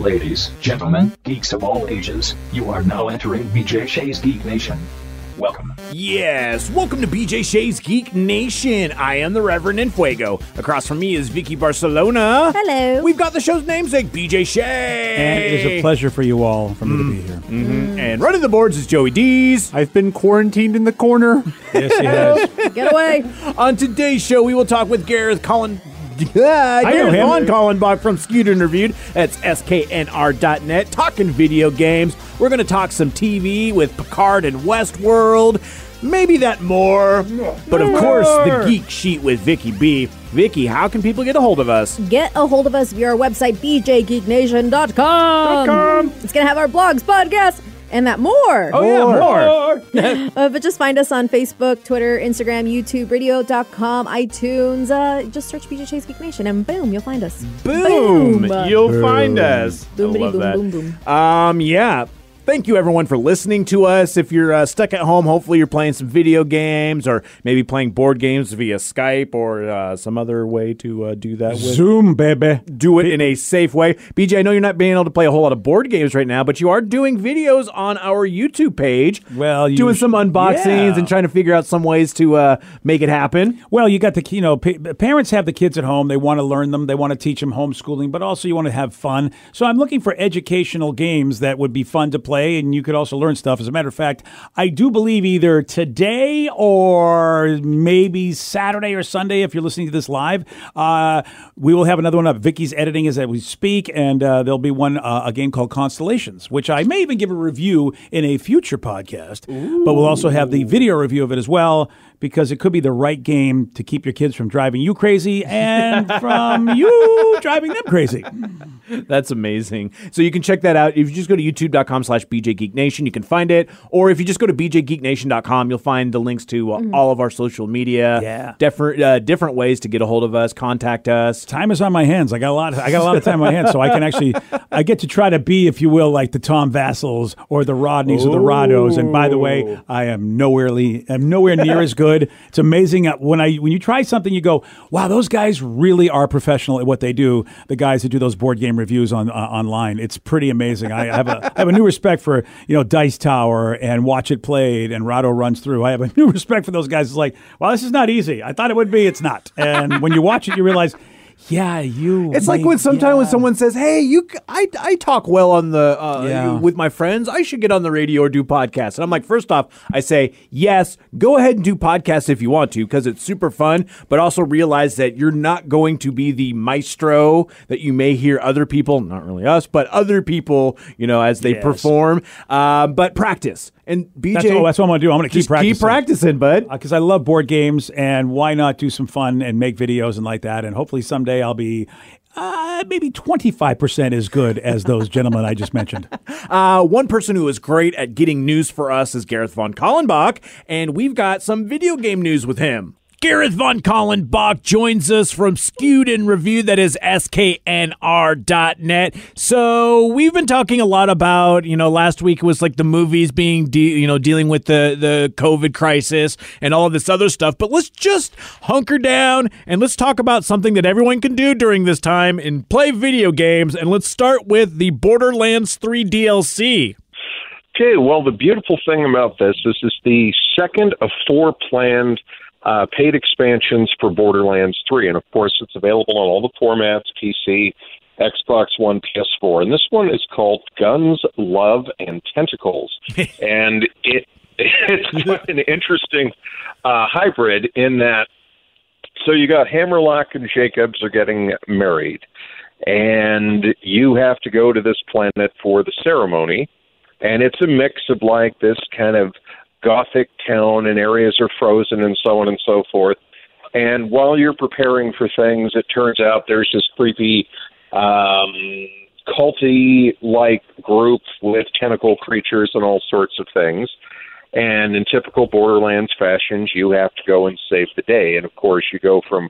Ladies, gentlemen, geeks of all ages, you are now entering BJ Shea's Geek Nation. Welcome. Yes, welcome to BJ Shea's Geek Nation. I am the Reverend Infuego. Across from me is Vicky Barcelona. Hello. We've got the show's namesake, BJ Shea. And it is a pleasure for you all for me to be here. Mhm. And running the boards is Joey Dees. I've been quarantined in the corner. yes, he has. Get away. On today's show, we will talk with Gareth Collin. Yeah, know Gareth him. Von Kallenbach from Skewed and Reviewed. That's sknr.net. Talking video games. We're going to talk some TV with Picard and Westworld. Maybe that more. But of course, the Geek Sheet with Vicky B. Vicky, how can people get a hold of us? Get a hold of us via our website, bjgeeknation.com. It's going to have our blogs, podcasts, and that more. Oh, yeah, more. Uh, but just find us on Facebook, Twitter, Instagram, YouTube, radio.com, iTunes. Uh, just search BJ Shea's Geek Nation, and boom, you'll find us. Boom! Boom. You'll find us. I Boom, love boom, that. boom, boom. Um, yeah. Thank you, everyone, for listening to us. If you're uh, stuck at home, hopefully you're playing some video games or maybe playing board games via Skype or uh, some other way to uh, do that with. Zoom, baby. Do it in a safe way. BJ, I know you're not being able to play a whole lot of board games right now, but you are doing videos on our YouTube page. Well, you doing some unboxings yeah. and trying to figure out some ways to uh, make it happen. Well, you got the you know pa- parents have the kids at home. They want to learn them. They want to teach them homeschooling, but also you want to have fun. So I'm looking for educational games that would be fun to play, and you could also learn stuff. As a matter of fact, I do believe either today or maybe Saturday or Sunday, if you're listening to this live, uh, we will have another one up. Vicky's editing as we speak, and uh, there'll be one uh, a game called Constellations, which I may even give a review in a future podcast. But we'll also have the video review of it as well because it could be the right game to keep your kids from driving you crazy and from you driving them crazy. That's amazing. So you can check that out. If you just go to youtube.com slash bjgeeknation, you can find it. Or if you just go to bjgeeknation.com, you'll find the links to uh, all of our social media. Yeah. Different, uh, different ways to get a hold of us, contact us. Time is on my hands. I got a lot. I got a lot of time on my hands, so I can actually, I get to try to be, if you will, like the Tom Vasels or the Rodneys or the Rahdos. And by the way, I am nowhere, le- I'm nowhere near as good. It's amazing uh, when I when you try something, you go, wow, those guys really are professional at what they do. The guys who do those board game reviews on uh, online, it's pretty amazing. I have a I have a new respect for you know Dice Tower and Watch It Played and Rahdo runs through. I have a new respect for those guys. It's like, wow, this is not easy. I thought it would be. It's not. And when you watch it, you realize. Yeah, you. It's like when sometimes when someone says, "Hey, you, I, I talk well on the uh, Yeah. with my friends. I should get on the radio or do podcasts." And I'm like, first off, I say yes, go ahead and do podcasts if you want to because it's super fun. But also realize that you're not going to be the maestro that you may hear other people, not really us, but other people, you know, as they Yes. perform. Uh, but practice and BJ. That's, what- that's what I'm going to do. I'm going to keep practicing. keep practicing, bud. because I love board games, and why not do some fun and make videos and like that? And hopefully someday I'll be uh, maybe 25% as good as those gentlemen I just mentioned. Uh, one person who is great at getting news for us is Gareth von Kallenbach, and we've got some video game news with him. Gareth von Kallenbach joins us from Skewed and Review, that is sknr.net. So we've been talking a lot about, you know, last week was like the movies being, de- you know, dealing with the, the COVID crisis and all of this other stuff. But let's just hunker down and let's talk about something that everyone can do during this time and play video games. And let's start with the Borderlands 3 DLC. Okay, well, the beautiful thing about this, this is the second of four planned uh, paid expansions for Borderlands 3. And of course, it's available on all the formats PC, Xbox One, PS4. And this one is called Guns, Love, and Tentacles. and it it's quite an interesting uh, hybrid in that so you got Hammerlock and Jakobs are getting married, and you have to go to this planet for the ceremony, and it's a mix of like this kind of gothic town, and areas are frozen, and so on and so forth. And while you're preparing for things, it turns out there's this creepy um, culty like group with tentacle creatures and all sorts of things. And in typical Borderlands fashions, you have to go and save the day. And of course, you go from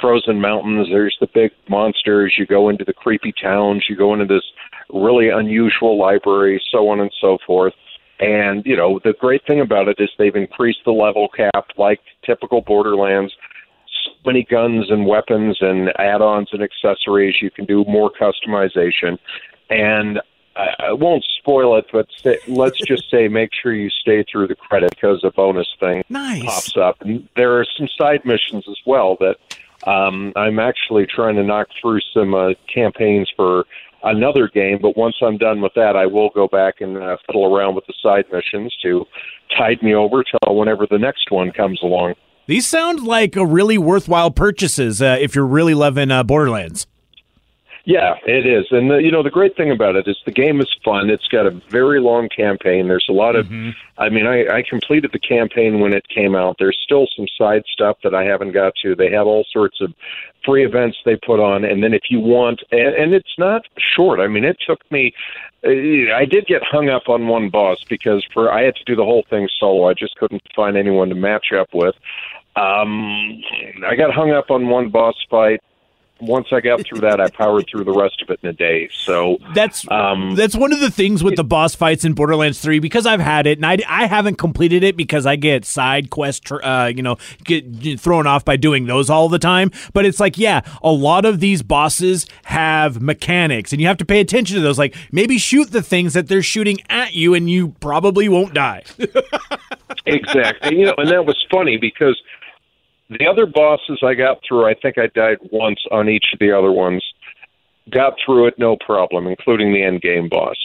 frozen mountains, there's the big monsters, you go into the creepy towns, you go into this really unusual library, so on and so forth. And, you know, the great thing about it is they've increased the level cap like typical Borderlands. So many guns and weapons and add ons and accessories. You can do more customization. And I, I won't spoil it, but say, let's just say make sure you stay through the credit because a bonus thing Nice. pops up. And there are some side missions as well that um, I'm actually trying to knock through some uh, campaigns for another game. But once I'm done with that, I will go back and uh, fiddle around with the side missions to tide me over till whenever the next one comes along. These sound like a really worthwhile purchases uh, if you're really loving uh, Borderlands. Yeah, it is, and the, you know the great thing about it is the game is fun. It's got a very long campaign. There's a lot of, I mean, I, I completed the campaign when it came out. There's still some side stuff that I haven't got to. They have all sorts of free events they put on, and then if you want, and, and it's not short. I mean, it took me. I did get hung up on one boss because for I had to do the whole thing solo. I just couldn't find anyone to match up with. Um, I got hung up on one boss fight once I got through that, I powered through the rest of it in a day. So That's Um, that's one of the things with the boss fights in Borderlands 3 because I've had it and I, I haven't completed it because I get side quest uh, you know get thrown off by doing those all the time. But it's like yeah a lot of these bosses have mechanics and you have to pay attention to those. Like maybe shoot the things that they're shooting at you and you probably won't die. Exactly, you know, and that was funny because the other bosses I got through, I think I died once on each of the other ones. Got through it no problem, including the end game boss.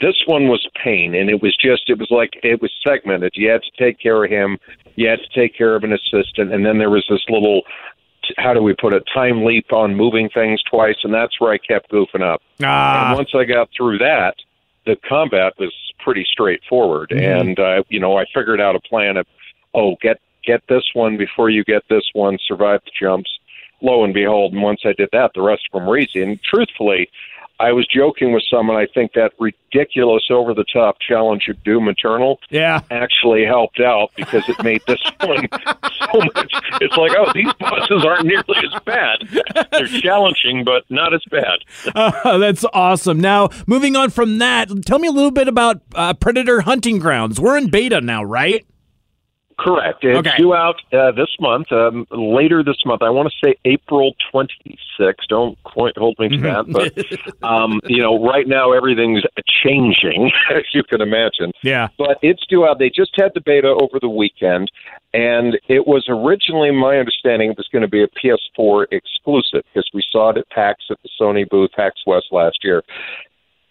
This one was pain, and it was just it was like it was segmented. You had to take care of him, you had to take care of an assistant, and then there was this little how do we put it time leap on moving things twice, and that's where I kept goofing up. ah And once I got through that, the combat was pretty straightforward, and uh, you know I figured out a plan of, oh, get get this one before you get this one, survive the jumps. Lo and behold, and once I did that, the rest of them were easy. And truthfully, I was joking with someone. I think that ridiculous, over the top challenge of Doom Eternal yeah actually helped out because it made this one so much. It's like, oh, these bosses aren't nearly as bad. They're challenging, but not as bad. Uh, that's awesome. Now, moving on from that, tell me a little bit about uh, Predator Hunting Grounds. We're in beta now, right? Correct. It's Okay. due out uh, this month, um, later this month. I want to say April 26th. Don't quite hold me to that. But, um, you know, right now everything's changing, as you can imagine. Yeah. But it's due out. They just had the beta over the weekend, and it was originally my understanding it was going to be a PS4 exclusive because we saw it at PAX at the Sony booth, PAX West last year.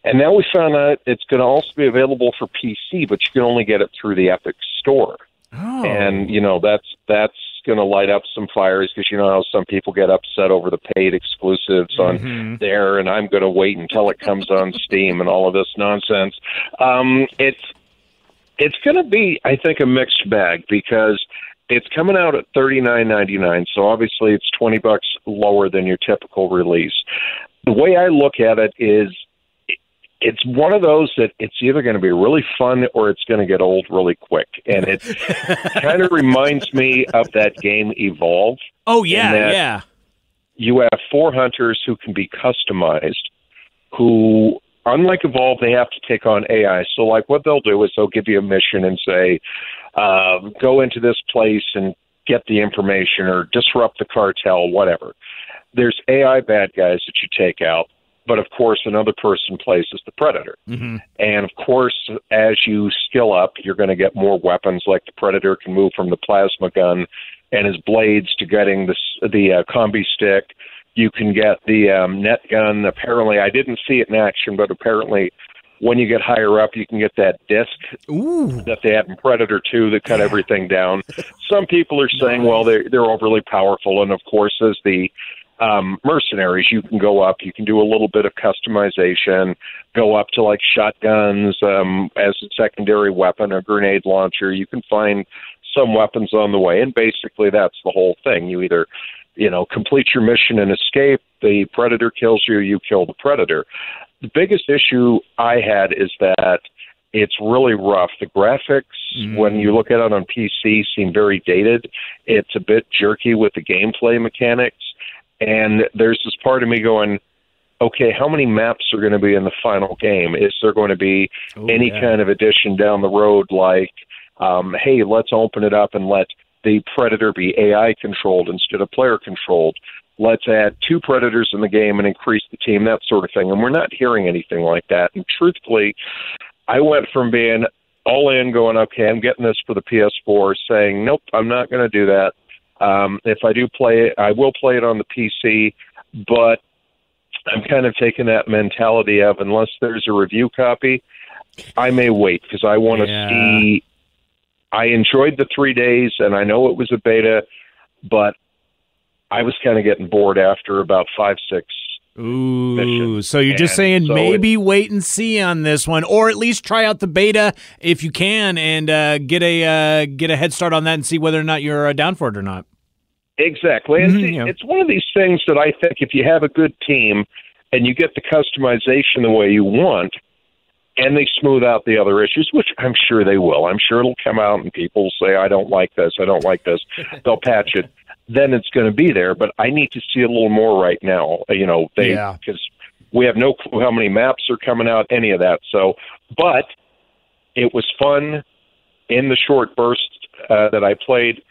And now we found out it's going to also be available for PC, but you can only get it through the Epic Store Oh. and you know that's that's going to light up some fires because you know how some people get upset over the paid exclusives on there, and I'm going to wait until it comes on Steam and all of this nonsense. Um, it's it's going to be, I think, a mixed bag because it's coming out at thirty nine ninety nine. So obviously, it's twenty bucks lower than your typical release. The way I look at it is it's one of those that it's either going to be really fun or it's going to get old really quick. And it kind of reminds me of that game Evolve. Oh yeah, yeah. You have four hunters who can be customized, who, unlike Evolve, they have to take on AI. So, like, what they'll do is they'll give you a mission and say, um, go into this place and get the information or disrupt the cartel, whatever. There's AI bad guys that you take out, but of course, another person plays as the predator. And of course, as you skill up, you're going to get more weapons. Like the predator can move from the plasma gun and his blades to getting the the uh, combi stick. You can get the um, net gun. Apparently, I didn't see it in action, but apparently, when you get higher up, you can get that disc Ooh. that they had in Predator 2 that cut everything down. Some people are saying, well, they're, they're overly powerful. And of course, as the um, mercenaries, you can go up, you can do a little bit of customization, go up to like shotguns um, as a secondary weapon, a grenade launcher. You can find some weapons on the way. And basically, that's the whole thing. You either you know, complete your mission and escape. The predator kills you, you kill the predator. the biggest issue I had is that it's really rough. The graphics, when you look at it on PC, seem very dated. It's a bit jerky with the gameplay mechanics. And there's this part of me going, okay, how many maps are going to be in the final game? Is there going to be any kind of addition down the road like, um, hey, let's open it up and let the predator be AI controlled instead of player controlled? Let's add two predators in the game and increase the team, that sort of thing. And we're not hearing anything like that. And truthfully, I went from being all in, going, okay, I'm getting this for the PS4, saying, nope, I'm not going to do that. Um, if I do play it, I will play it on the PC, but I'm kind of taking that mentality of unless there's a review copy, I may wait because I want to Yeah. see. I enjoyed the three days, and I know it was a beta, but I was kind of getting bored after about five, six. Ooh, mission. so you're just saying so maybe wait and see on this one, or at least try out the beta if you can, and uh, get a uh, get a head start on that and see whether or not you're uh, down for it or not. Exactly. And Mhm, see, yeah. it's one of these things that I think if you have a good team and you get the customization the way you want, and they smooth out the other issues, which I'm sure they will. I'm sure it'll come out and people will say, I don't like this, I don't like this. They'll patch it. Then it's going to be there. But I need to see a little more right now. You know, they Yeah. because we have no clue how many maps are coming out, any of that. So, but it was fun in the short burst uh, that I played,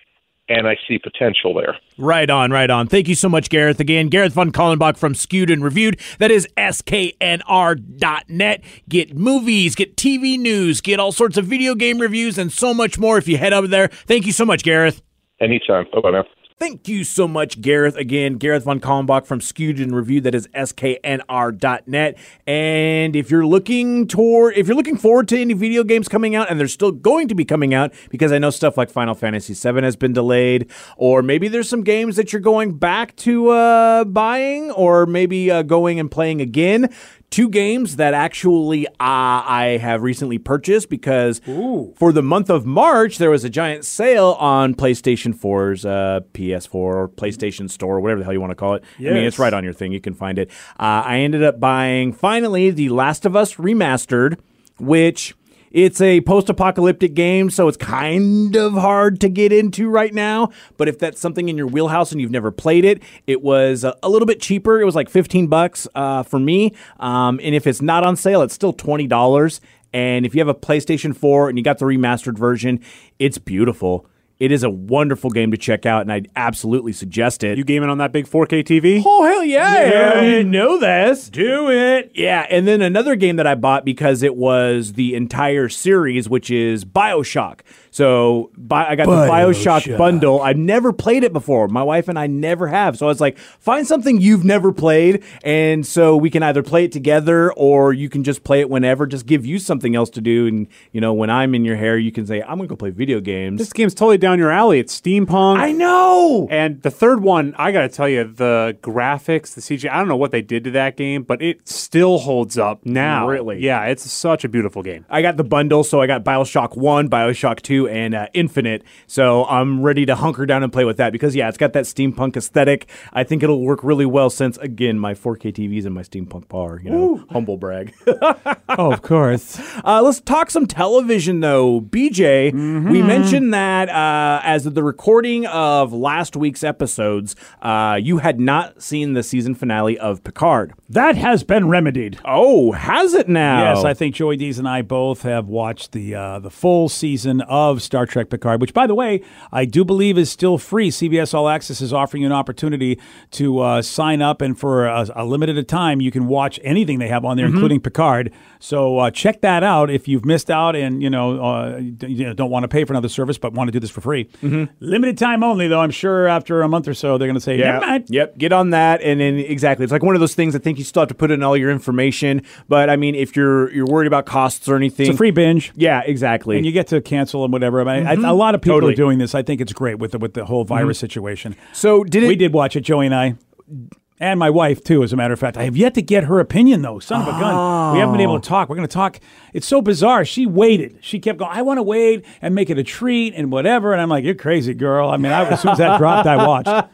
and I see potential there. Right on, right on. Thank you so much, Gareth. Again, Gareth Von Kallenbach from Skewed and Reviewed. That is sknr.net. Get movies, get TV news, get all sorts of video game reviews, and so much more if you head over there. Thank you so much, Gareth. Anytime. Bye bye now. Thank you so much, Gareth. Again, Gareth Von Kallenbach from Skewed and Review. That is sknr.net. And if you're looking toward, if you're looking forward to any video games coming out, and they're still going to be coming out, because I know stuff like Final Fantasy VII has been delayed, or maybe there's some games that you're going back to uh, buying, or maybe uh, going and playing again. Two games that actually uh, I have recently purchased because for the month of March there was a giant sale on PlayStation 4's uh, PS4 or PlayStation Store, whatever the hell you want to call it. I mean, it's right on your thing. You can find it. Uh, I ended up buying finally The Last of Us Remastered, which it's a post-apocalyptic game, so it's kind of hard to get into right now. But if that's something in your wheelhouse and you've never played it, it was a, a little bit cheaper. It was like 15 bucks uh, for me. Um, and if it's not on sale, it's still twenty dollars. And if you have a PlayStation 4 and you got the remastered version, it's beautiful. It is a wonderful game to check out, and I'd absolutely suggest it. You gaming on that big 4K TV? Oh hell yeah! Yeah. I didn't know this. Do it. Yeah, and then another game that I bought because it was the entire series, which is Bioshock. So Bi- I got the oh, Bioshock Bioshock. bundle. I've never played it before. My wife and I never have. So I was like, find something you've never played, and so we can either play it together or you can just play it whenever. Just give you something else to do, and you know, when I'm in your hair, you can say, I'm gonna go play video games. This game's totally down your alley. It's steampunk. I know. And the third one, I got to tell you, the graphics, the CG. I don't know what they did to that game, but it still holds up now. Really? Yeah, it's such a beautiful game. I got the bundle, so I got Bioshock 1, Bioshock 2, and uh, Infinite. So I'm ready to hunker down and play with that because, yeah, it's got that steampunk aesthetic. I think it'll work really well since, again, my 4K TVs and my steampunk power, you know, humble brag. Oh, of course. Uh, let's talk some television, though. BJ, we mentioned that uh, as of the recording of last week's episodes, uh, you had not seen the season finale of Picard. That has been remedied. Oh, has it now? Yes, I think Joey Dees and I both have watched the uh, the full season of Star Trek Picard, which, by the way, I do believe is still free. CBS All Access is offering you an opportunity to uh, sign up, and for a, a limited time, you can watch anything they have on there, including Picard. So uh, check that out if you've missed out and you know, uh, you know don't want to pay for another service but want to do this for free. Limited time only, though. I'm sure after a month or so they're going to say, Yeah. Yep. Get on that, and then exactly, it's like one of those things. I think you still have to put in all your information, but I mean, if you're you're worried about costs or anything, It's a free binge. Yeah, exactly. and you get to cancel and whatever. I, I, mm-hmm. a lot of people Totally. are doing this. I think it's great with the, with the whole virus mm-hmm. situation. so did it? We did watch it, Joey and I, and my wife too. As a matter of fact, I have yet to get her opinion though. Son of a gun, we haven't been able to talk. We're going to talk. It's so bizarre. She waited. She kept going. I want to wait and make it a treat and whatever. And I'm like, you're crazy, girl. I mean, I, as soon as that dropped, I watched.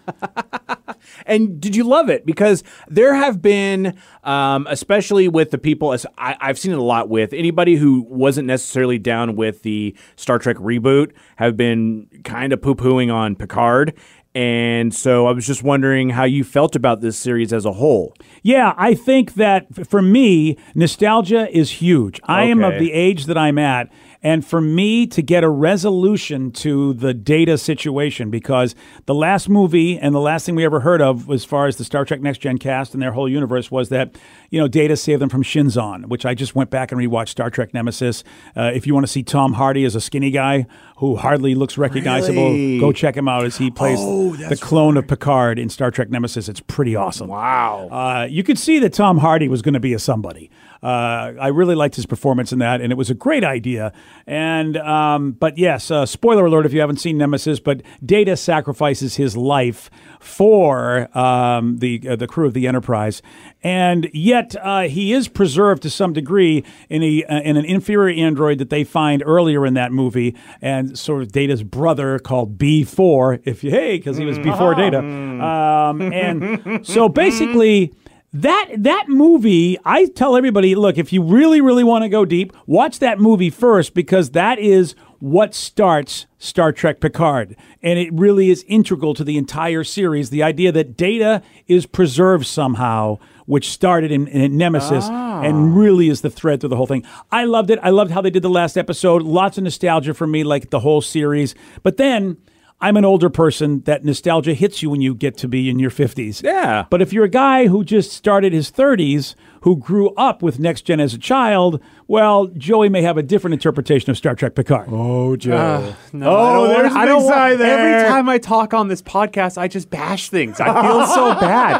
And did you love it? Because there have been, um, especially with the people, as I, I've seen it a lot with anybody who wasn't necessarily down with the Star Trek reboot, have been kind of poo pooing on Picard. And so I was just wondering how you felt about this series as a whole. Yeah, I think that for me, nostalgia is huge. I am of the age that I'm at. And for me to get a resolution to the data situation, because the last movie and the last thing we ever heard of, as far as the Star Trek Next Gen cast and their whole universe, was that you know Data saved them from Shinzon, which I just went back and rewatched Star Trek Nemesis. Uh, if you want to see Tom Hardy as a skinny guy who hardly looks recognizable, Really? go check him out as he plays Oh, the clone of Picard in Star Trek Nemesis. It's pretty awesome. Wow. Uh, you could see that Tom Hardy was going to be a somebody. Uh, I really liked his performance in that, and it was a great idea. And um, but yes, uh, spoiler alert if you haven't seen Nemesis, but Data sacrifices his life for um, the uh, the crew of the Enterprise, and yet uh, he is preserved to some degree in a uh, in an inferior android that they find earlier in that movie, and sort of Data's brother called B four. If you hey, because he was before Data, um, and so basically that that movie i tell everybody look if you really really want to go deep watch that movie first because that is what starts star trek picard. And it really is integral to the entire series. The idea that data is preserved somehow which started in, in nemesis ah. and really is the thread through the whole thing. I loved it. I loved how they did the last episode. Lots of nostalgia for me like the whole series. But then I'm an older person that nostalgia hits you when you get to be in your 50s. Yeah. But if you're a guy who just started his 30s, who grew up with Next Gen as a child, well, Joey may have a different interpretation of Star Trek Picard. Oh, Joe. No, Oh, I don't there's want, I don't want- there. Every time I talk on this podcast, I just bash things. I feel so bad,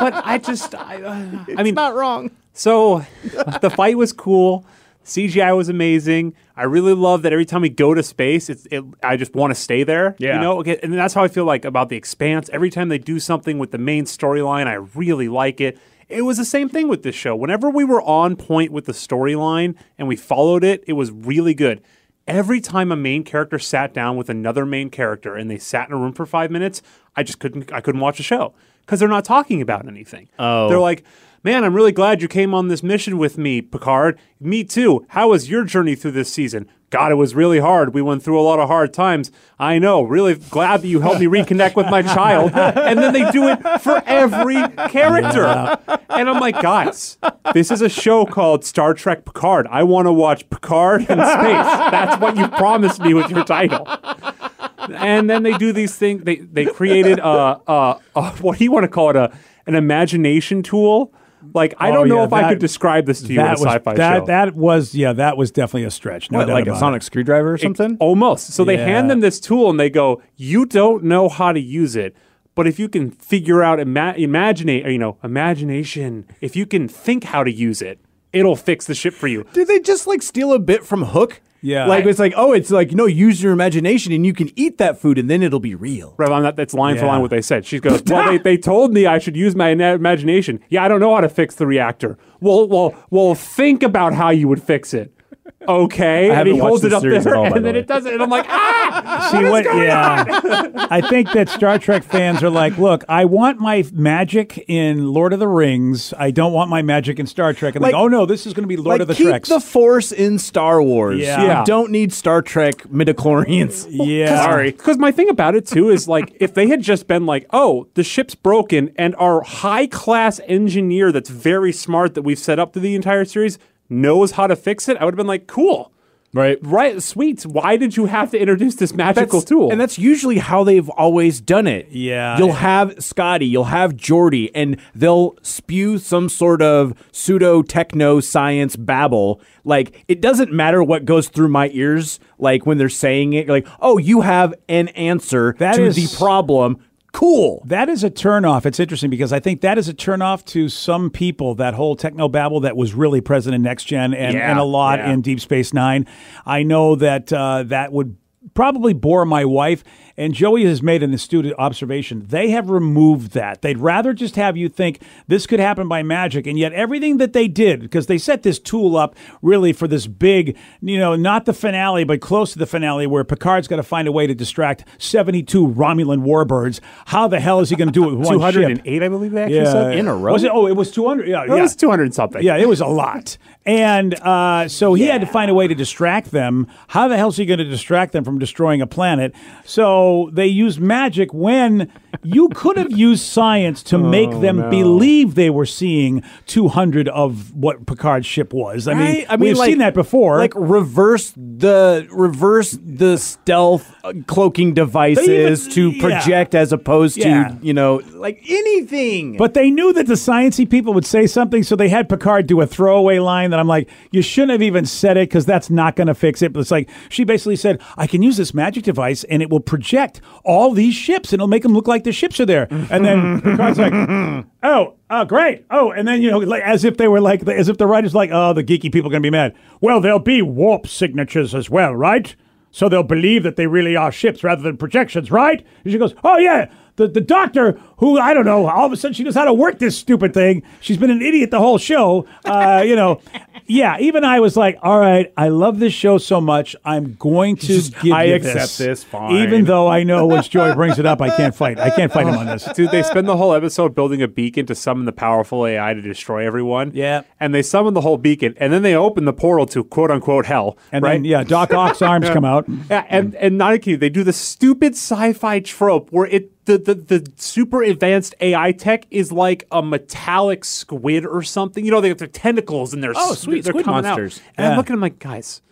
but I just, I, uh, I mean, not wrong. So the fight was cool. CGI was amazing. I really love that every time we go to space, it's it, I just want to stay there. Yeah. You know, okay, and that's how I feel like about the expanse. Every time they do something with the main storyline, I really like it. It was the same thing with this show. Whenever we were on point with the storyline and we followed it, it was really good. Every time a main character sat down with another main character and they sat in a room for five minutes, I just couldn't I couldn't watch the show because they're not talking about anything. Oh. They're like, Man, I'm really glad you came on this mission with me, Picard. Me too. How was your journey through this season? God, it was really hard. We went through a lot of hard times. I know. Really glad that you helped me reconnect with my child. And then they do it for every character. And I'm like, guys, this is a show called Star Trek Picard. I want to watch Picard in space. That's what you promised me with your title. And then they do these things. They they created a, a, a what do you want to call it? A an imagination tool. Like I Oh, don't know yeah, if I could describe this to you in a that was sci-fi that show. that was yeah that was definitely a stretch. No What, like a sonic it. screwdriver or something? Almost. So they Yeah. hand them this tool and they go, "You don't know how to use it, but if you can figure out ima- imagine, you know, imagination, if you can think how to use it, it'll fix the ship for you." Did they just like steal a bit from Hook? Yeah. Like it's like, oh, it's like, no, use your imagination and you can eat that food and then it'll be real. Right, on that, that's line for Yeah. line what they said. She goes, "Well, they, they told me I should use my ina- imagination. Yeah, I don't know how to fix the reactor. Well, well, well, think about how you would fix it. Okay, I and he holds it up there, all, and the then way. it does it, and I'm like, ah! See what? yeah, I think that Star Trek fans are like, look, I want my magic in Lord of the Rings. I don't want my magic in Star Trek. And like, Like- oh no, this is going to be Lord like of the keep Treks. the Force in Star Wars. Yeah. You Yeah. don't need Star Trek midichlorians. yeah, Sorry. Because my thing about it too is like if they had just been like, oh, the ship's broken and our high class engineer that's very smart that we've set up through the entire series knows how to fix it, I would have been like, cool. Right. Right, sweet. Why did you have to introduce this magical That's- tool? And that's usually how they've always done it. Yeah. You'll have Scotty, you'll have Geordi, and they'll spew some sort of pseudo techno science babble. Like, it doesn't matter what goes through my ears, like when they're saying it, like, oh, you have an answer That to is- the problem. Cool. That is a turnoff. It's interesting because I think that is a turnoff to some people. That whole techno babble that was really present in Next Gen and, Yeah, and a lot yeah. in Deep Space Nine. I know that uh, that would probably bore my wife. And Joey has made an astute observation. They have removed that. They'd rather just have you think this could happen by magic. And yet, everything that they did, because they set this tool up really for this big, you know, not the finale, but close to the finale, where Picard's got to find a way to distract 72 Romulan warbirds. How the hell is he going to do it with one ship? 208, I believe they actually said in a row. Was it? Oh, it was 200. Yeah, It yeah. was 200 something. Yeah, it was a lot. And uh, so he had to find a way to distract them. How the hell is he going to distract them from destroying a planet? So they use magic when you could have used science to make them believe they were seeing 200 of what Picard's ship was. I mean? I mean, we've like- seen that before. Like reverse the reverse the stealth uh, cloaking devices They to even- yeah. project as opposed Yeah. to you know like anything. But they knew that the sciency people would say something, so they had Picard do a throwaway line that I'm like, you shouldn't have even said it because that's not going to fix it. But it's like she basically said, I can use this magic device and it will project all these ships and it'll make them look like the ships are there. And then Picard's like, oh, oh, great. Oh, and then you know, like as if they were like, as if the writers like, oh, the geeky people are going to be mad. Well, there'll be warp signatures as well, right? So they'll believe that they really are ships rather than projections, right? And she goes, Oh, yeah. The, the doctor, who I don't know, all of a sudden she knows how to work this stupid thing. She's been an idiot the whole show. Uh, you know, yeah, even I was like, All right, I love this show so much. I'm going to give I you accept this, fine. Even though I know once Joy brings it up, I can't fight. I can't fight him on this. Dude, they spend the whole episode building a beacon to summon the powerful AI to destroy everyone. Yeah. And they summon the whole beacon, and then they open the portal to quote unquote hell. And right? then, yeah, Doc Ock's arms come out. Yeah, and and not a key, they do the stupid sci-fi trope where it the, the the super advanced AI tech is like a metallic squid or something. You know, they have their tentacles and they're Oh, sweet, they're squid coming monsters. Out. And Yeah. I'm looking at them like, guys,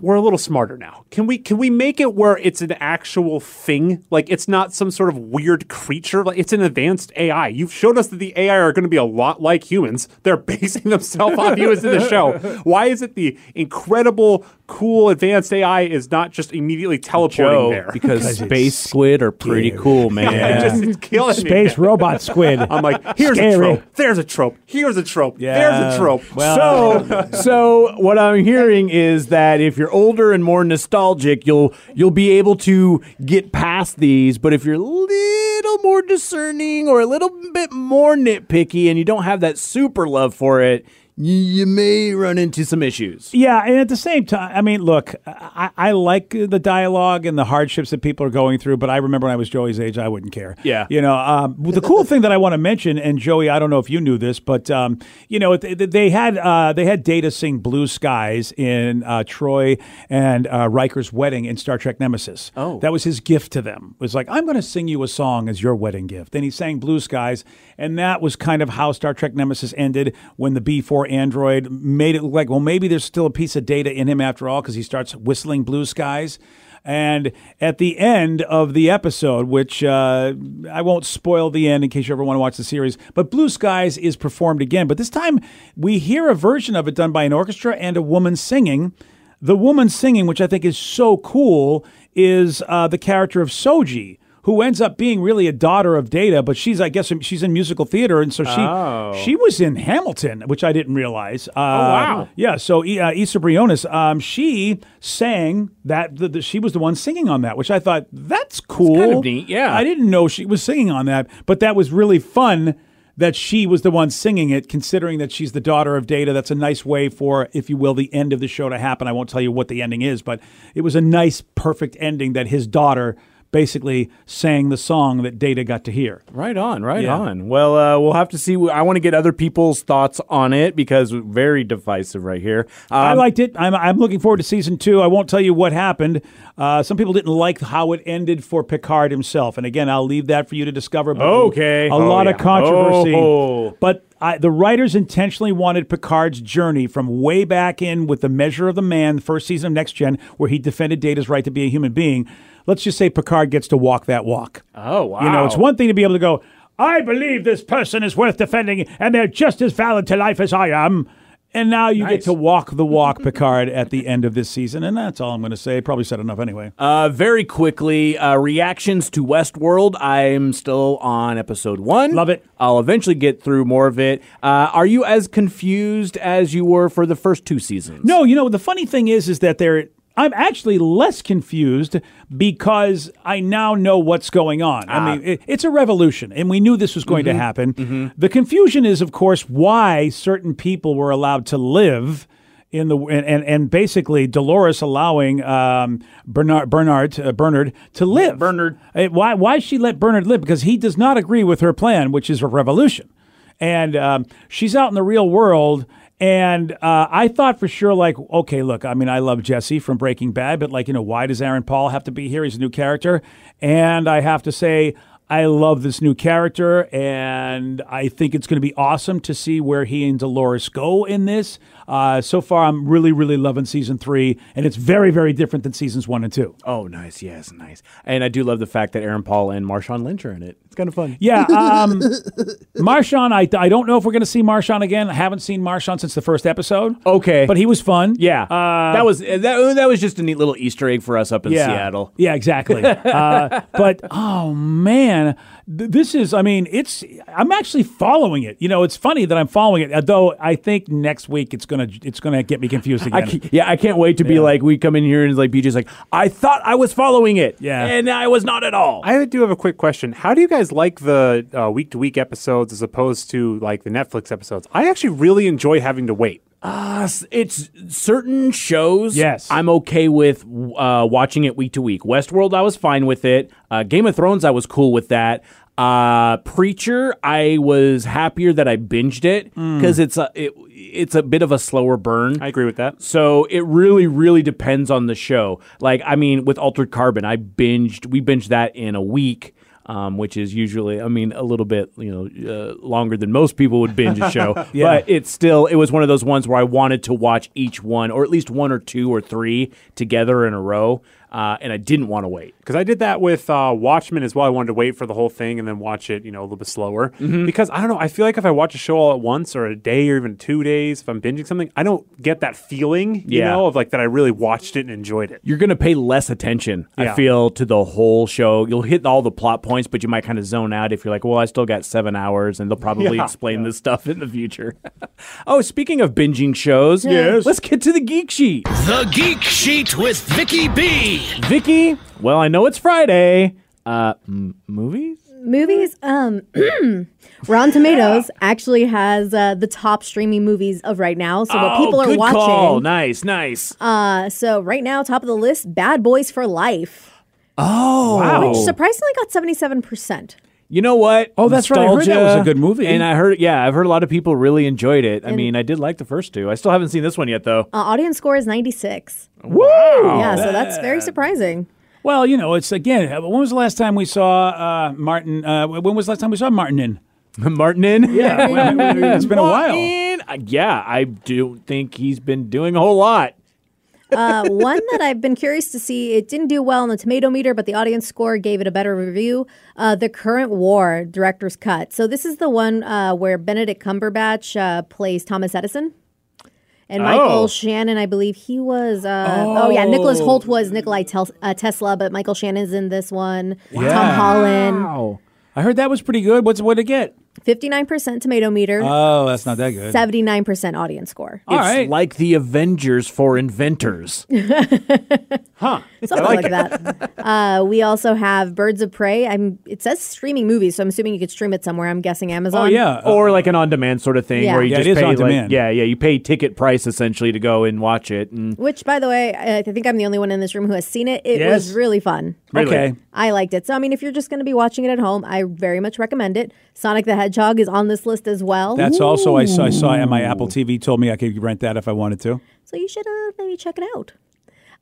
we're a little smarter now. Can we can we make it where it's an actual thing? Like it's not some sort of weird creature. Like it's an advanced AI. You've showed us that the AI are going to be a lot like humans. They're basing themselves off humans in the show. Why is it the incredible, cool, advanced AI is not just immediately teleporting Joe, there? because space squid are pretty cool, man. it just it's killing me. Space robot squid. I'm like, here's Scary. a trope. There's a trope. Here's a trope. Yeah. There's a trope. Well, so so what I'm hearing is that if you're older and more nostalgic, you'll you'll be able to get past these. But if you're a little more discerning or a little bit more nitpicky and you don't have that super love for it, you, you may run into some issues. Yeah, and at the same time, I mean, look, I, I like the dialogue and the hardships that people are going through, but I remember when I was Joey's age, I wouldn't care. Yeah. You know, um, the cool thing that I want to mention, and Joey, I don't know if you knew this, but um, you know, they, they had uh, they had Data sing "Blue Skies" in uh, Troi and uh, Riker's wedding in Star Trek Nemesis. Oh, that was his gift to them. It was like, I'm going to sing you a song as your wedding gift. And he sang "Blue Skies," and that was kind of how Star Trek Nemesis ended when the B android made it look like, well, maybe there's still a piece of data in him after all, because he starts whistling "Blue Skies." And at the end of the episode, which uh, I won't spoil the end in case you ever want to watch the series, but Blue Skies is performed again. But this time we hear a version of it done by an orchestra and a woman singing. The woman singing, which I think is so cool, is uh, the character of Soji. Who ends up being really a daughter of Data, but she's, I guess, she's in musical theater, and so she she was in Hamilton, which I didn't realize. Uh, oh wow. yeah, so uh, Isa Briones, um, she sang that. The, the, she was the one singing on that, which I thought that's cool. kind of neat, yeah. I didn't know she was singing on that, but that was really fun. That she was the one singing it, considering that she's the daughter of Data. That's a nice way for, if you will, the end of the show to happen. I won't tell you what the ending is, but it was a nice, perfect ending that his daughter basically sang the song that Data got to hear. Right on, right Yeah. on. Well, uh, we'll have to see. I want to get other people's thoughts on it because very divisive right here. I Um, liked it. I'm, I'm looking forward to season two. I won't tell you what happened. Uh, some people didn't like how it ended for Picard himself. And again, I'll leave that for you to discover. But Okay. A Oh, lot yeah. of controversy. Oh. But I, the writers intentionally wanted Picard's journey from way back in with the Measure of the Man, the first season of Next Gen, where he defended Data's right to be a human being. Let's just say Picard gets to walk that walk. Oh wow! You know, it's one thing to be able to go, I believe this person is worth defending and they're just as valid to life as I am. And now you get to walk the walk, Picard, at the end of this season. And that's all I'm going to say. Probably said enough anyway. Uh, very quickly, uh, reactions to Westworld. I'm still on episode one. Love it. I'll eventually get through more of it. Uh, are you as confused as you were for the first two seasons? No, you know, the funny thing is, is that they're. I'm actually less confused because I now know what's going on. I mean, it, it's a revolution, and we knew this was going to happen. The confusion is, of course, why certain people were allowed to live. In the and, and, basically Dolores allowing um, Bernard Bernard uh, Bernard to live. Bernard. Why why she let Bernard live? Because he does not agree with her plan, which is a revolution. And um, she's out in the real world. And uh, I thought for sure, like, okay, look, I mean, I love Jesse from Breaking Bad, but like, you know, why does Aaron Paul have to be here? He's a new character. And I have to say, I love this new character, and I think it's going to be awesome to see where he and Dolores go in this. Uh, so far, I'm really, really loving season three, and it's very, very different than seasons one and two. Oh, nice. Yes, nice. And I do love the fact that Aaron Paul and Marshawn Lynch are in it. It's kind of fun. Yeah, um, Marshawn. I, I don't know if we're going to see Marshawn again. I haven't seen Marshawn since the first episode. Okay. but he was fun. Yeah, Uh, that was that, that was just a neat little Easter egg for us up in yeah. Seattle. Yeah, exactly. uh, but oh man, this is. I mean, it's. I'm actually following it. You know, it's funny that I'm following it. Though I think next week it's gonna it's gonna get me confused I again. ca- yeah, I can't wait to be like we come in here and it's like BJ's like I thought I was following it, Yeah. and I was not at all. I do have a quick question. How do you guys like the week to week episodes as opposed to like the Netflix episodes? I actually really enjoy having to wait. Uh, it's certain shows. Yes. I'm okay with uh, watching it week to week. Westworld, I was fine with it. Uh, Game of Thrones, I was cool with that. Uh, Preacher, I was happier that I binged it because it's a it, it's a bit of a slower burn. I agree with that. So it really, really depends on the show. Like, I mean, with Altered Carbon, I binged. We binged that in a week, um, which is usually, I mean, a little bit, you know, uh, longer than most people would binge a show. But it's still, it was one of those ones where I wanted to watch each one, or at least one or two or three together in a row, uh, and I didn't want to wait. Because I did that with uh, Watchmen as well. I wanted to wait for the whole thing and then watch it, you know, a little bit slower. Mm-hmm. Because I don't know, I feel like if I watch a show all at once or a day or even two days, if I'm binging something, I don't get that feeling, you Yeah. know, of like that I really watched it and enjoyed it. You're going to pay less attention, I feel, to the whole show. You'll hit all the plot points, but you might kind of zone out if you're like, well, I still got seven hours, and they'll probably Yeah, explain this stuff in the future. oh, speaking of binging shows, Yes. let's get to the Geek Sheet. The Geek Sheet with Vicky B. Vicky, well, I know it's Friday. Uh, m- movies? Movies. Um, Rotten Tomatoes actually has uh, the top streaming movies of right now. So what people oh, are good watching. Call. Nice, nice. Uh, so right now, top of the list, Bad Boys for Life, oh, Wow. which surprisingly got seventy-seven percent. You know what? Oh, that's right. I heard that was a good movie. And I heard, yeah, I've heard a lot of people really enjoyed it. I mean, I did like the first two. I still haven't seen this one yet, though. Uh, audience score is ninety-six. Woo! Yeah, so that's very surprising. Well, you know, it's again. uh, When was the last time we saw uh, Martin? Uh, when was the last time we saw Martin in? Martin in? Yeah, it's been a while. Martin, uh, yeah, I do think he's been doing a whole lot. Uh, one that I've been curious to see, it didn't do well on the tomato meter, but the audience score gave it a better review. Uh, the Current War director's cut. So this is the one uh, where Benedict Cumberbatch uh, plays Thomas Edison. And Michael Oh. Shannon, I believe he was. Uh, oh. yeah, Nicholas Hoult was Nikolai Tel- uh, Tesla, but Michael Shannon's in this one. Tom Holland, Wow. I heard that was pretty good. What's what did it get? Fifty-nine percent tomato meter, Oh, that's not that good. seventy-nine percent audience score. All it's right. like the Avengers for inventors. Huh. Something like, that. Uh, we also have Birds of Prey. I'm. It says streaming movies, so I'm assuming you could stream it somewhere. I'm guessing Amazon. Oh yeah. or like an on-demand sort of thing Yeah. where you Yeah, just is pay on like- yeah, yeah, you pay ticket price essentially to go and watch it. And Which, by the way, I I think I'm the only one in this room who has seen it. It Yes. was really fun. Okay. I liked it. So, I mean, if you're just going to be watching it at home, I very much recommend it. Sonic the Hedgehog is on this list as well. That's also I saw, I saw and my Apple TV told me I could rent that if I wanted to. so you should uh, maybe check it out.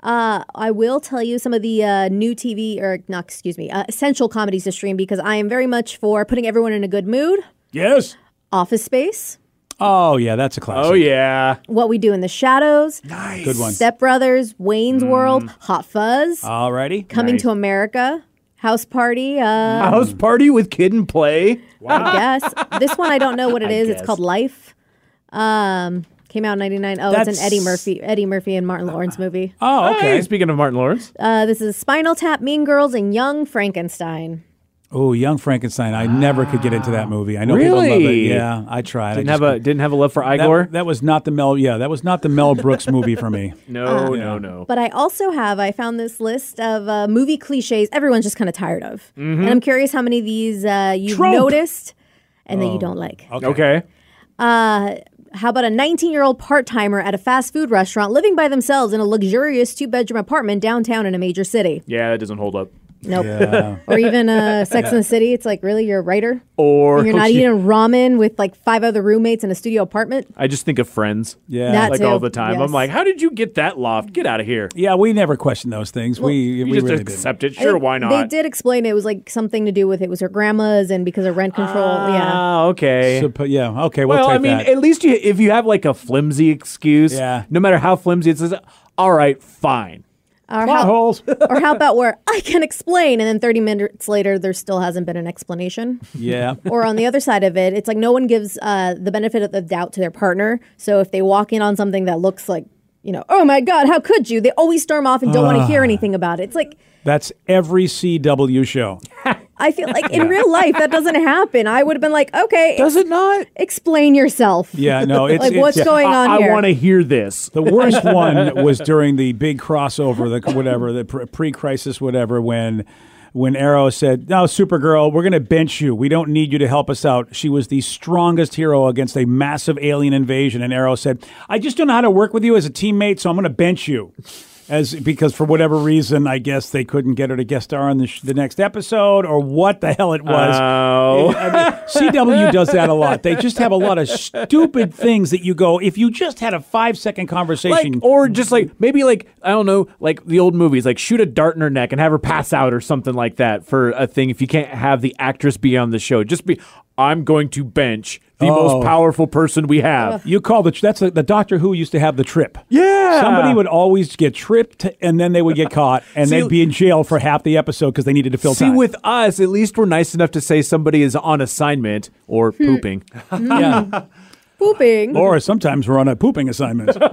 Uh, I will tell you some of the uh, new TV, or not, excuse me, uh, essential comedies to stream because I am very much for putting everyone in a good mood. Yes. Office Space, Oh yeah, that's a classic. oh yeah, What We Do in the Shadows, Nice. Good one. Step Brothers, Wayne's World, Hot Fuzz, Alrighty. Coming to America, House Party. Uh, house party with Kid 'n Play. I guess this one I don't know what it is. It's called Life. Um, came out in '99. Oh, it's an Eddie Murphy, Eddie Murphy and Martin Lawrence movie. Oh okay. Hey, speaking of Martin Lawrence, Uh, this is Spinal Tap, Mean Girls, and Young Frankenstein. Oh, Young Frankenstein. I never could get into that movie. I know people love it. Yeah, I tried. Didn't I have just a didn't have a love for Igor. that was not the Mel. Yeah, that was not the Mel Brooks movie for me. no, no, no. But I also have, I found this list of uh, movie cliches everyone's just kind of tired of. And I'm curious how many of these uh, you've Trope. noticed and that you don't like. Okay. Uh, how about a 19 year old part timer at a fast food restaurant living by themselves in a luxurious two bedroom apartment downtown in a major city? Yeah, that doesn't hold up. Nope. Yeah. Or even uh, Sex in the City. It's like, really? You're a writer? Or And you're not eating ramen with like five other roommates in a studio apartment? I just think of friends. Yeah. That Like too. all the time. Yes. I'm like, how did you get that loft? Get out of here. yeah, we never question those things. we You we just really didn't. accept it. Sure, think why not? They did explain it was like something to do with it was her grandma's and because of rent control. yeah. Ah, okay. Supp- yeah. Okay. We'll, well, take I mean, that. at least you, if you have like a flimsy excuse, Yeah. no matter how flimsy it is, all right, fine. Or Plot how, holes. or how about where I can explain and then 30 minutes later there still hasn't been an explanation? yeah. or on the other side of it, it's like no one gives uh, the benefit of the doubt to their partner. So if they walk in on something that looks like, you know, oh my God, how could you? They always storm off and don't want to Ah. hear anything about it. It's like, That's every CW show. I feel like in real life that doesn't happen. I would have been like, okay, Does it not? explain yourself. Yeah. No. It's like it's, what's yeah. going on I, here? want to hear this. The worst one was during the big crossover, the whatever, the pre- pre-crisis, whatever, when when Arrow said, "No, Supergirl, we're going to bench you. We don't need you to help us out." She was the strongest hero against a massive alien invasion, and Arrow said, "I just don't know how to work with you as a teammate, so I'm going to bench you." As because for whatever reason, I guess they couldn't get her to guest star on the, sh- the next episode, or what the hell it was. Oh. I mean, CW does that a lot. They just have a lot of stupid things that you go, if you just had a five second conversation. Like, or just like maybe like I don't know, like the old movies, like shoot a dart in her neck and have her pass out or something like that for a thing. If you can't have the actress be on the show, just be I'm going to bench the Oh. most powerful person we have. You call the that's the, the Doctor Who used to have the trip. Yeah. somebody would always get tripped, and then they would get caught, and See- they'd be in jail for half the episode because they needed to fill See, time. with us, at least we're nice enough to say somebody is on assignment or Hmm. pooping. yeah, Pooping. or sometimes we're on a pooping assignment.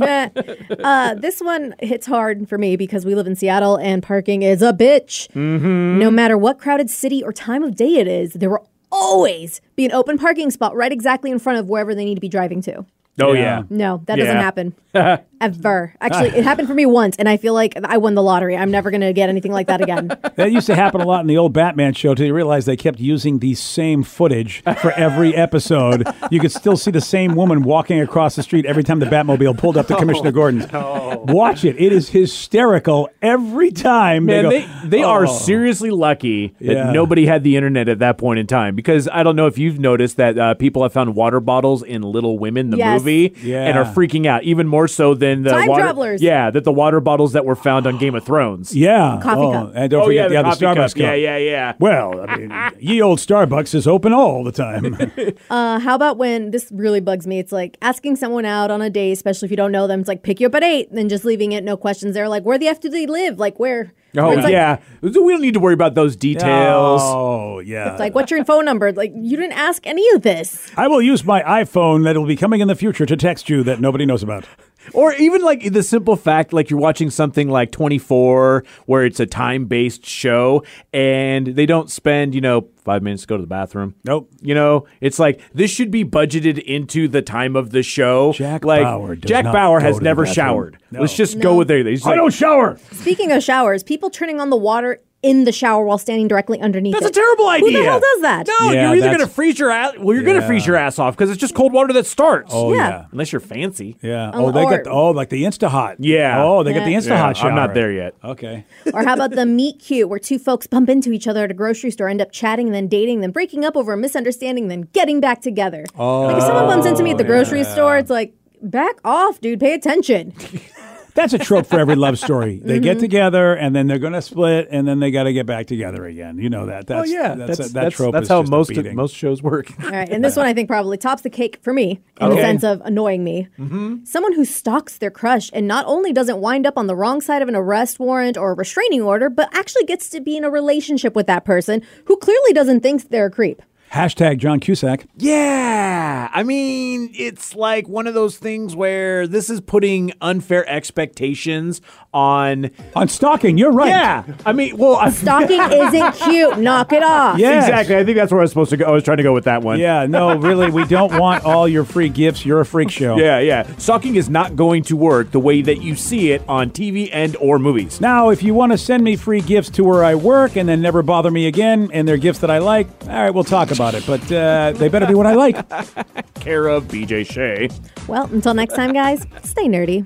Uh, this one hits hard for me because we live in Seattle and parking is a bitch. Mm-hmm. No matter what crowded city or time of day it is, there will always be an open parking spot right exactly in front of wherever they need to be driving to. Oh Yeah. No, that doesn't Yeah. happen. Ever. Actually, it happened for me once, and I feel like I won the lottery. I'm never going to get anything like that again. that used to happen a lot in the old Batman show. Till you realize they kept using the same footage for every episode. You could still see the same woman walking across the street every time the Batmobile pulled up to Commissioner Gordon's. Watch it; it is hysterical every time. Man, go, they, they are "Oh." seriously lucky that Yeah. nobody had the internet at that point in time. Because I don't know if you've noticed that uh, people have found water bottles in Little Women, the Yes. movie, Yeah. and are freaking out even more so than the Time water. travelers. Yeah, that the water bottles that were found on Game of Thrones. Yeah. Coffee oh, cup. And don't oh forget yeah, the, the, other coffee Starbucks cup. cup. Yeah, yeah, yeah. Well, I mean, ye old Starbucks is open all the time. Uh, how about when this really bugs me? It's like asking someone out on a date, especially if you don't know them. It's like pick you up at eight, then just leaving it, no questions. They're like, where the f do they live? Like where? Oh It's like- yeah, we don't need to worry about those details. Oh, yeah. It's like, what's your phone number? Like, you didn't ask any of this. I will use my iPhone that'll be coming in the future to text you that nobody knows about. Or even like the simple fact, like you're watching something like 24, where it's a time based show and they don't spend, you know, five minutes to go to the bathroom. Nope. You know, it's like this should be budgeted into the time of the show. Jack like, Bauer does Jack not Bauer has never showered. No. Let's just No. go with there. He's I like, don't shower. Speaking of showers, people turning on the water in the shower while standing directly underneath That's a terrible idea. Who the hell does that? No, Yeah, you're either going to freeze your ass. Well, you're going to freeze your ass off because it's just cold water that starts. Oh, Yeah. yeah. Unless you're fancy. Yeah. Oh, Oh, they or- got the, oh, like the Insta Hot. Yeah. Oh, they got the Insta Hot shower. I'm not there yet. Okay. Or how about the meet cute, where two folks bump into each other at a grocery store, end up chatting, then dating, then breaking up over a misunderstanding, then getting back together. Oh. like if someone bumps into me at the oh, grocery store, it's like, back off, dude. Pay attention. That's a trope for every love story. They Mm-hmm. get together and then they're going to split and then they got to get back together again. You know that. That's, oh yeah, That's, that's, that that's, trope that's is how just a most beating. most shows work. All right, and this one I think probably tops the cake for me in the sense of annoying me. Someone who stalks their crush and not only doesn't wind up on the wrong side of an arrest warrant or a restraining order, but actually gets to be in a relationship with that person who clearly doesn't think they're a creep. Hashtag John Cusack. Yeah. I mean, it's like one of those things where this is putting unfair expectations on. On stalking, you're right. Yeah. I mean, well, I, Stalking isn't cute. Knock it off. Yeah, exactly. I think that's where I was supposed to go. I was trying to go with that one. Yeah, no, really, we don't want all your free gifts. You're a freak show. Yeah, yeah. Stalking is not going to work the way that you see it on TV and or movies. Now, if you want to send me free gifts to where I work and then never bother me again, and they're gifts that I like, all right, we'll talk about it. But uh, they better be what I like. Care of BJ Shea. Well, until next time, guys, stay nerdy.